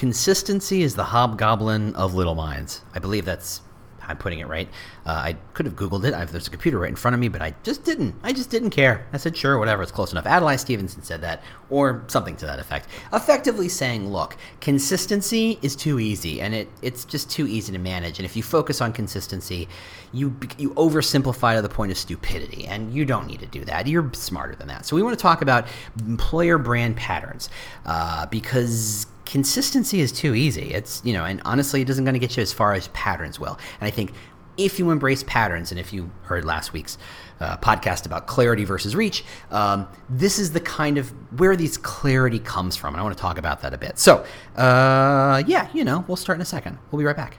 Consistency is the hobgoblin of little minds. I believe that's I'm putting it right. Uh, I could have Googled it. I've, there's a computer right in front of me, but I just didn't. I just didn't care. I said, sure, whatever, it's close enough. Adlai Stevenson said that, or something to that effect. Effectively saying, look, consistency is too easy, and it, it's just too easy to manage. And if you focus on consistency, you, you oversimplify to the point of stupidity, and you don't need to do that. You're smarter than that. So we want to talk about employer brand patterns uh, because consistency is too easy. It's, you know, and honestly, it isn't going to get you as far as patterns will. And I think if you embrace patterns, and if you heard last week's uh, podcast about clarity versus reach, um, this is the kind of where these clarity comes from. And I want to talk about that a bit. So, uh, yeah, you know, we'll start in a second. We'll be right back.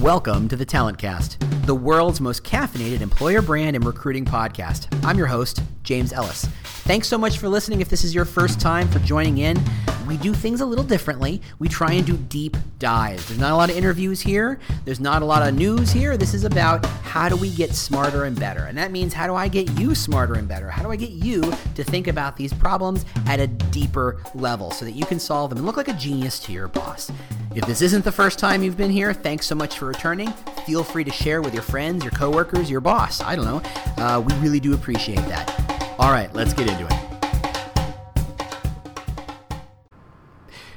Welcome to the Talent Cast, the world's most caffeinated employer brand and recruiting podcast. I'm your host, James Ellis. Thanks so much for listening. If this is your first time for joining in, we do things a little differently. We try and do deep dives. There's not a lot of interviews here, there's not a lot of news here. This is about how do we get smarter and better. And that means how do I get you smarter and better? How do I get you to think about these problems at a deeper level so that you can solve them and look like a genius to your boss? If this isn't the first time you've been here, thanks so much for returning. Feel free to share with your friends, your coworkers, your boss. I don't know. Uh, we really do appreciate that. All right, let's get into it.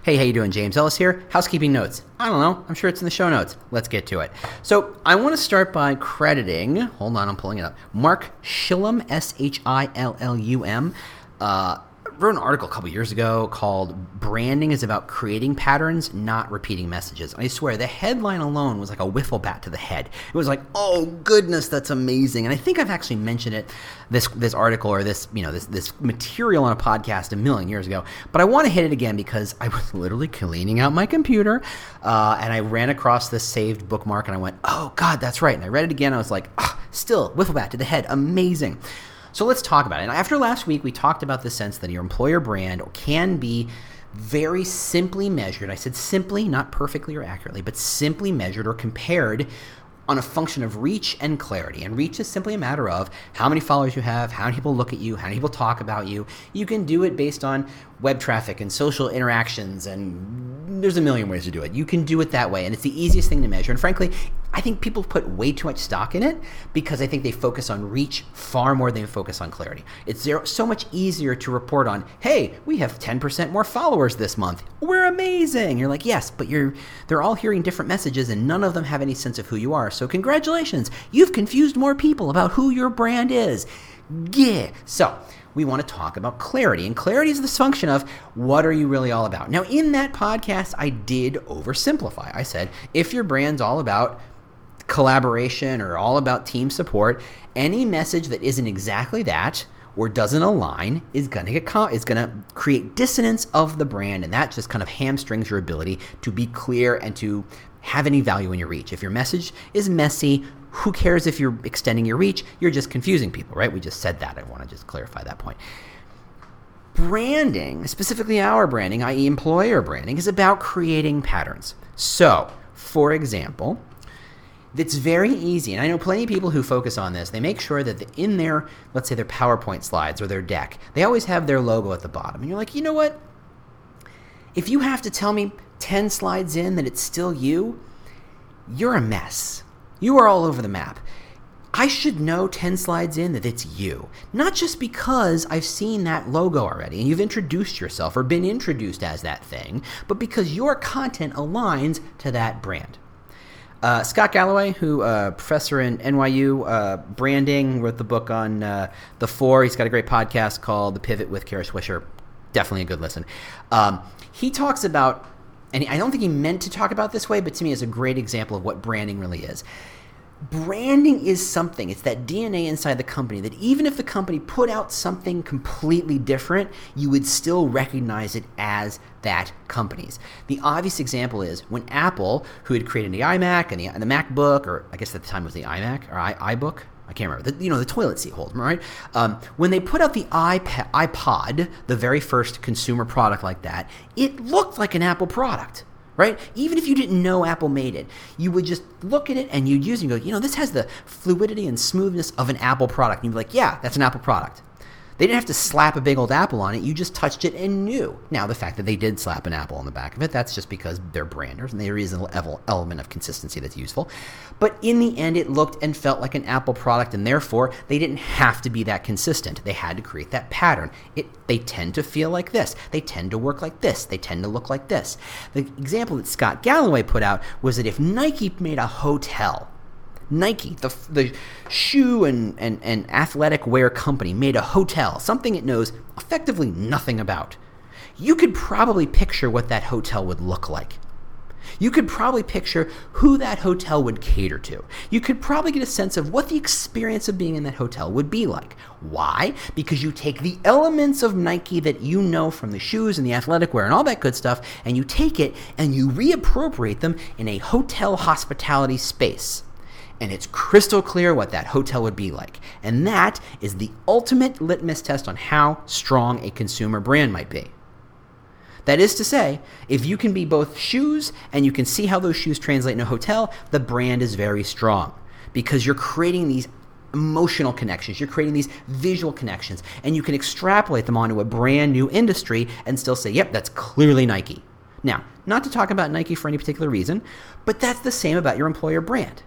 Hey, how you doing? James Ellis here. Housekeeping notes. I don't know. I'm sure it's in the show notes. Let's get to it. So I want to start by crediting. Hold on, I'm pulling it up. Mark Shillum, S H I L L U M. Uh, wrote an article a couple years ago called Branding is About Creating Patterns, Not Repeating Messages. And I swear, the headline alone was like a wiffle bat to the head. It was like, oh goodness, that's amazing. And I think I've actually mentioned it, this this article or this, you know, this this material on a podcast a million years ago. But I want to hit it again because I was literally cleaning out my computer uh, and I ran across this saved bookmark and I went, oh God, that's right. And I read it again. I was like, oh, still, wiffle bat to the head. Amazing. So let's talk about it. And after last week, we talked about the sense that your employer brand can be very simply measured. I said simply, not perfectly or accurately, but simply measured or compared on a function of reach and clarity. And reach is simply a matter of how many followers you have, how many people look at you, how many people talk about you. You can do it based on web traffic and social interactions, and there's a million ways to do it. You can do it that way, and it's the easiest thing to measure. And frankly, I think people put way too much stock in it because I think they focus on reach far more than they focus on clarity. It's so much easier to report on, hey, we have 10% more followers this month. We're amazing. You're like, yes, but you're they're all hearing different messages and none of them have any sense of who you are. So congratulations. You've confused more people about who your brand is. Yeah. So we want to talk about clarity. And clarity is this function of what are you really all about? Now, in that podcast, I did oversimplify. I said, if your brand's all about collaboration or all about team support, any message that isn't exactly that or doesn't align is going to get is going to create dissonance of the brand and that just kind of hamstrings your ability to be clear and to have any value in your reach. If your message is messy, who cares if you're extending your reach? You're just confusing people, right? We just said that. I want to just clarify that point. Branding, specifically our branding, i.e., employer branding, is about creating patterns. So, for example, it's very easy. And I know plenty of people who focus on this. They make sure that in their, let's say, their PowerPoint slides or their deck, they always have their logo at the bottom. And you're like, you know what? If you have to tell me 10 slides in that it's still you, you're a mess. You are all over the map. I should know 10 slides in that it's you. Not just because I've seen that logo already and you've introduced yourself or been introduced as that thing, but because your content aligns to that brand. Uh, Scott Galloway, who uh, professor in NYU uh, branding, wrote the book on uh, the four. He's got a great podcast called The Pivot with Kara Swisher. Definitely a good listen. Um, he talks about, and I don't think he meant to talk about this way, but to me, is a great example of what branding really is branding is something it's that dna inside the company that even if the company put out something completely different you would still recognize it as that company's the obvious example is when apple who had created the imac and the, and the macbook or i guess at the time it was the imac or I, ibook I can't remember. The, you know, the toilet seat holder, right? Um, when they put out the iPad, iPod, the very first consumer product like that, it looked like an Apple product right? Even if you didn't know Apple made it, you would just look at it and you'd use it and go, you know, this has the fluidity and smoothness of an Apple product. And you'd be like, yeah, that's an Apple product. They didn't have to slap a big old apple on it. You just touched it and knew. Now, the fact that they did slap an apple on the back of it, that's just because they're branders and there is an element of consistency that's useful. But in the end, it looked and felt like an Apple product, and therefore they didn't have to be that consistent. They had to create that pattern. It, they tend to feel like this. They tend to work like this. They tend to look like this. The example that Scott Galloway put out was that if Nike made a hotel, Nike, the, the shoe and, and, and athletic wear company, made a hotel, something it knows effectively nothing about. You could probably picture what that hotel would look like. You could probably picture who that hotel would cater to. You could probably get a sense of what the experience of being in that hotel would be like. Why? Because you take the elements of Nike that you know from the shoes and the athletic wear and all that good stuff, and you take it and you reappropriate them in a hotel hospitality space and it's crystal clear what that hotel would be like. And that is the ultimate litmus test on how strong a consumer brand might be. That is to say, if you can be both shoes and you can see how those shoes translate in a hotel, the brand is very strong because you're creating these emotional connections, you're creating these visual connections, and you can extrapolate them onto a brand new industry and still say, yep, that's clearly Nike. Now, not to talk about Nike for any particular reason, but that's the same about your employer brand.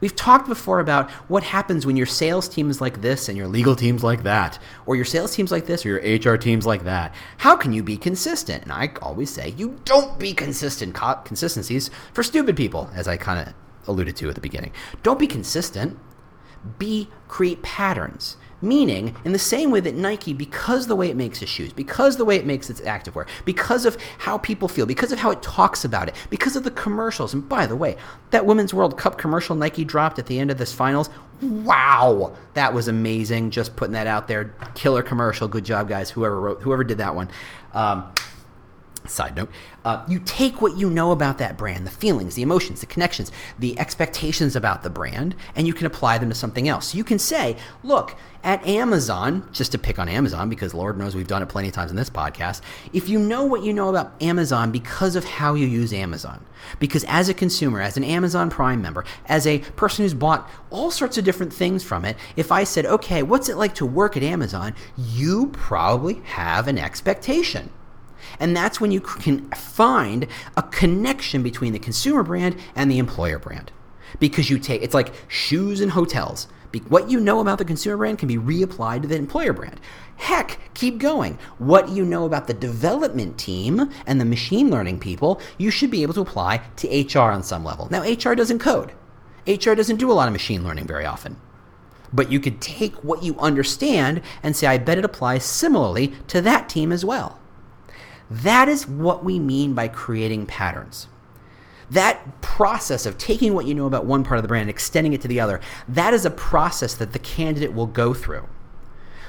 We've talked before about what happens when your sales team is like this and your legal team's like that, or your sales team's like this or your HR team's like that. How can you be consistent? And I always say, you don't be consistent. Consistencies for stupid people, as I kind of alluded to at the beginning. Don't be consistent. Be create patterns. Meaning, in the same way that Nike, because the way it makes its shoes, because the way it makes its activewear, because of how people feel, because of how it talks about it, because of the commercials. And by the way, that Women's World Cup commercial Nike dropped at the end of this finals, wow, that was amazing. Just putting that out there, killer commercial. Good job, guys. Whoever wrote, whoever did that one. Um, Side note, uh, you take what you know about that brand, the feelings, the emotions, the connections, the expectations about the brand, and you can apply them to something else. You can say, look, at Amazon, just to pick on Amazon, because Lord knows we've done it plenty of times in this podcast, if you know what you know about Amazon because of how you use Amazon, because as a consumer, as an Amazon Prime member, as a person who's bought all sorts of different things from it, if I said, okay, what's it like to work at Amazon, you probably have an expectation. And that's when you can find a connection between the consumer brand and the employer brand. Because you take, it's like shoes and hotels. What you know about the consumer brand can be reapplied to the employer brand. Heck, keep going. What you know about the development team and the machine learning people, you should be able to apply to HR on some level. Now, HR doesn't code, HR doesn't do a lot of machine learning very often. But you could take what you understand and say, I bet it applies similarly to that team as well. That is what we mean by creating patterns. That process of taking what you know about one part of the brand and extending it to the other, that is a process that the candidate will go through.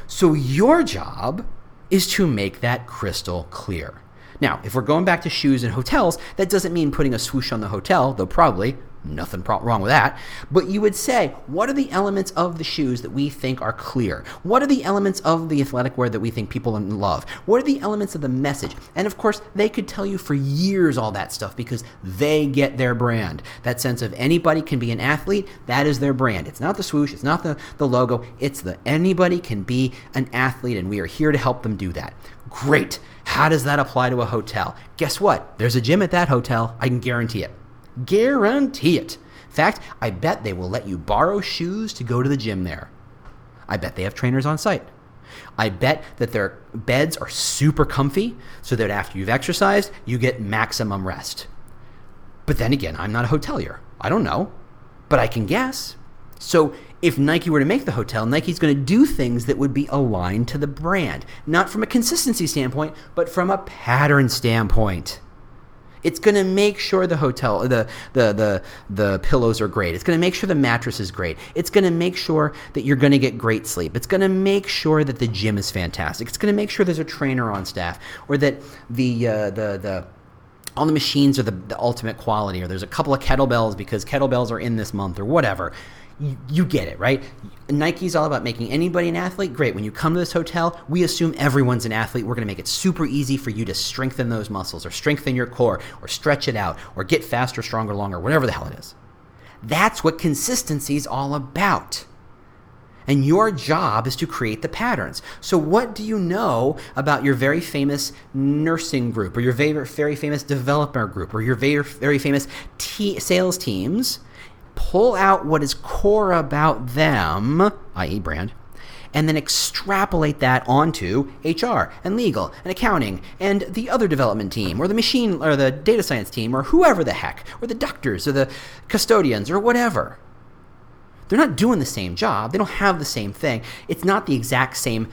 So your job is to make that crystal clear. Now, if we're going back to shoes and hotels, that doesn't mean putting a swoosh on the hotel, though probably Nothing wrong with that. But you would say, what are the elements of the shoes that we think are clear? What are the elements of the athletic wear that we think people love? What are the elements of the message? And of course, they could tell you for years all that stuff because they get their brand. That sense of anybody can be an athlete, that is their brand. It's not the swoosh, it's not the, the logo, it's the anybody can be an athlete, and we are here to help them do that. Great. How does that apply to a hotel? Guess what? There's a gym at that hotel. I can guarantee it. Guarantee it. In fact, I bet they will let you borrow shoes to go to the gym there. I bet they have trainers on site. I bet that their beds are super comfy so that after you've exercised, you get maximum rest. But then again, I'm not a hotelier. I don't know, but I can guess. So if Nike were to make the hotel, Nike's going to do things that would be aligned to the brand, not from a consistency standpoint, but from a pattern standpoint. It's going to make sure the hotel, the, the, the, the pillows are great. It's going to make sure the mattress is great. It's going to make sure that you're going to get great sleep. It's going to make sure that the gym is fantastic. It's going to make sure there's a trainer on staff or that the, uh, the, the, all the machines are the, the ultimate quality or there's a couple of kettlebells because kettlebells are in this month or whatever you, you get it, right? Nike's all about making anybody an athlete. Great. When you come to this hotel, we assume everyone's an athlete. We're going to make it super easy for you to strengthen those muscles or strengthen your core or stretch it out or get faster, stronger, longer, whatever the hell it is. That's what consistency is all about. And your job is to create the patterns. So, what do you know about your very famous nursing group, or your very, very famous developer group, or your very, very famous t- sales teams? Pull out what is core about them, i.e., brand, and then extrapolate that onto HR and legal and accounting and the other development team or the machine or the data science team or whoever the heck or the doctors or the custodians or whatever. They're not doing the same job. They don't have the same thing. It's not the exact same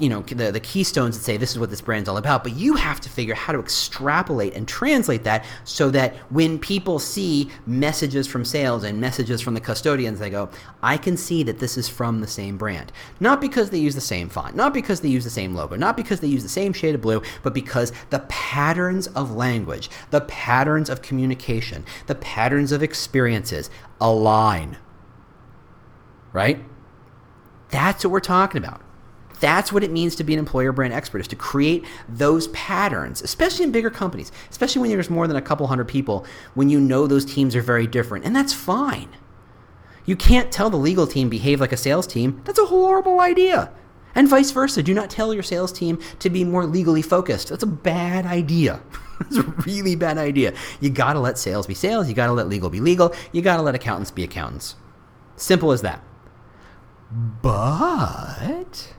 you know the, the keystones that say this is what this brand's all about but you have to figure how to extrapolate and translate that so that when people see messages from sales and messages from the custodians they go i can see that this is from the same brand. Not because they use the same font not because they use the same logo not because they use the same shade of blue but because the patterns of language the patterns of communication the patterns of experiences align. Right? That's what we're talking about that's what it means to be an employer brand expert is to create those patterns, especially in bigger companies, especially when there's more than a couple hundred people, when you know those teams are very different. And that's fine. You can't tell the legal team behave like a sales team. That's a horrible idea. And vice versa. Do not tell your sales team to be more legally focused. That's a bad idea. That's a really bad idea. You gotta let sales be sales. You gotta let legal be legal. You gotta let accountants be accountants. Simple as that. But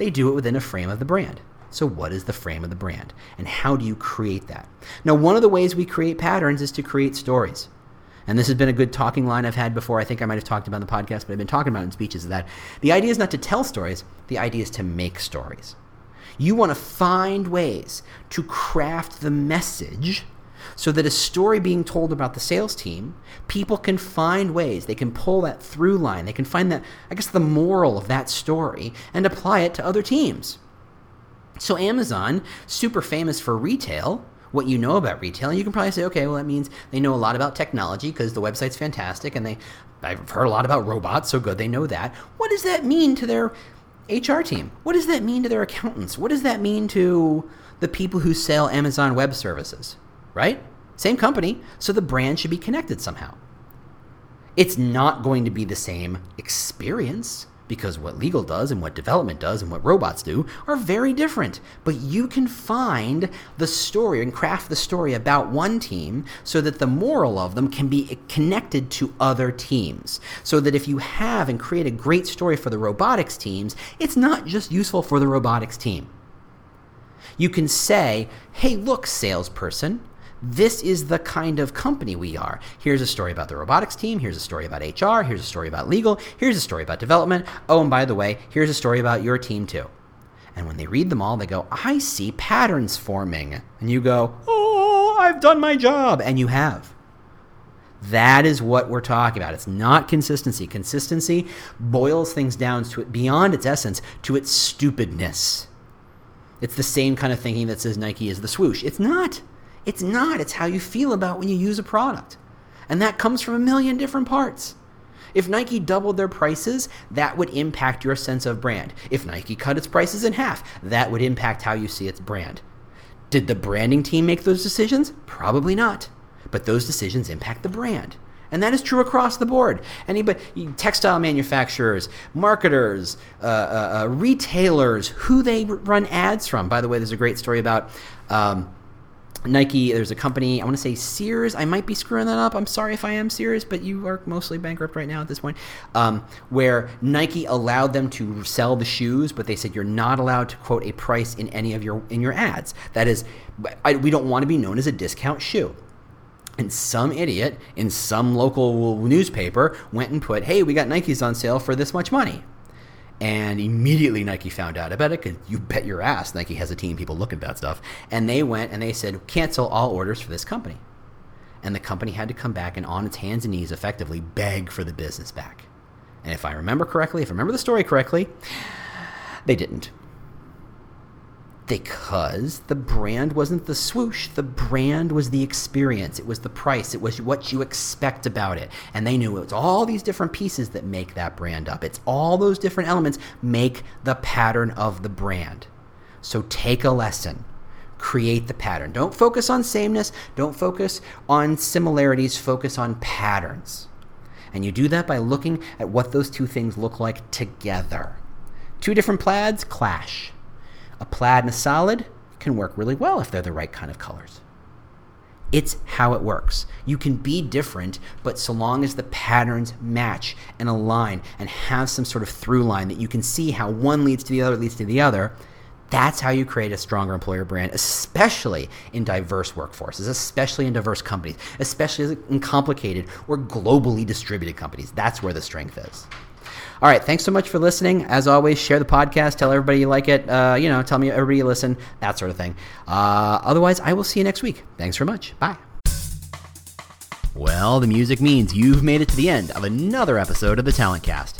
they do it within a frame of the brand. So, what is the frame of the brand? And how do you create that? Now, one of the ways we create patterns is to create stories. And this has been a good talking line I've had before. I think I might have talked about in the podcast, but I've been talking about in speeches that the idea is not to tell stories, the idea is to make stories. You want to find ways to craft the message so that a story being told about the sales team, people can find ways, they can pull that through line, they can find that, I guess, the moral of that story and apply it to other teams. So, Amazon, super famous for retail, what you know about retail, you can probably say, okay, well, that means they know a lot about technology because the website's fantastic and they, I've heard a lot about robots, so good, they know that. What does that mean to their HR team? What does that mean to their accountants? What does that mean to the people who sell Amazon Web Services? right? Same company, so the brand should be connected somehow. It's not going to be the same experience because what legal does and what development does and what robots do are very different. But you can find the story and craft the story about one team so that the moral of them can be connected to other teams. So that if you have and create a great story for the robotics teams, it's not just useful for the robotics team. You can say, hey, look, salesperson, this is the kind of company we are. Here's a story about the robotics team. Here's a story about HR. Here's a story about legal. Here's a story about development. Oh, and by the way, here's a story about your team too. And when they read them all, they go, I see patterns forming. And you go, Oh, I've done my job. And you have. That is what we're talking about. It's not consistency. Consistency boils things down to it beyond its essence to its stupidness. It's the same kind of thinking that says Nike is the swoosh. It's not. It's not. It's how you feel about when you use a product. And that comes from a million different parts. If Nike doubled their prices, that would impact your sense of brand. If Nike cut its prices in half, that would impact how you see its brand. Did the branding team make those decisions? Probably not. But those decisions impact the brand. And that is true across the board. Anybody, textile manufacturers, marketers, uh, uh, uh, retailers, who they run ads from. By the way, there's a great story about um, Nike, there's a company, I want to say Sears. I might be screwing that up. I'm sorry if I am Sears, but you are mostly bankrupt right now at this point. Um, where Nike allowed them to sell the shoes, but they said you're not allowed to quote a price in any of your in your ads. That is, I, we don't want to be known as a discount shoe. And some idiot in some local newspaper went and put, "Hey, we got Nikes on sale for this much money." And immediately Nike found out about it because you bet your ass Nike has a team people looking at that stuff. And they went and they said, cancel all orders for this company. And the company had to come back and on its hands and knees effectively beg for the business back. And if I remember correctly, if I remember the story correctly, they didn't because the brand wasn't the swoosh. The brand was the experience. It was the price. It was what you expect about it. And they knew it was all these different pieces that make that brand up. It's all those different elements make the pattern of the brand. So take a lesson. Create the pattern. Don't focus on sameness. Don't focus on similarities. Focus on patterns. And you do that by looking at what those two things look like together. Two different plaids clash. A plaid and a solid can work really well if they're the right kind of colors. It's how it works. You can be different, but so long as the patterns match and align and have some sort of through line that you can see how one leads to the other leads to the other, that's how you create a stronger employer brand, especially in diverse workforces, especially in diverse companies, especially in complicated or globally distributed companies. That's where the strength is. All right, thanks so much for listening. As always, share the podcast, tell everybody you like it. Uh, you know, tell me everybody you listen, that sort of thing. Uh, otherwise, I will see you next week. Thanks very much. Bye. Well, the music means you've made it to the end of another episode of the Talent Cast.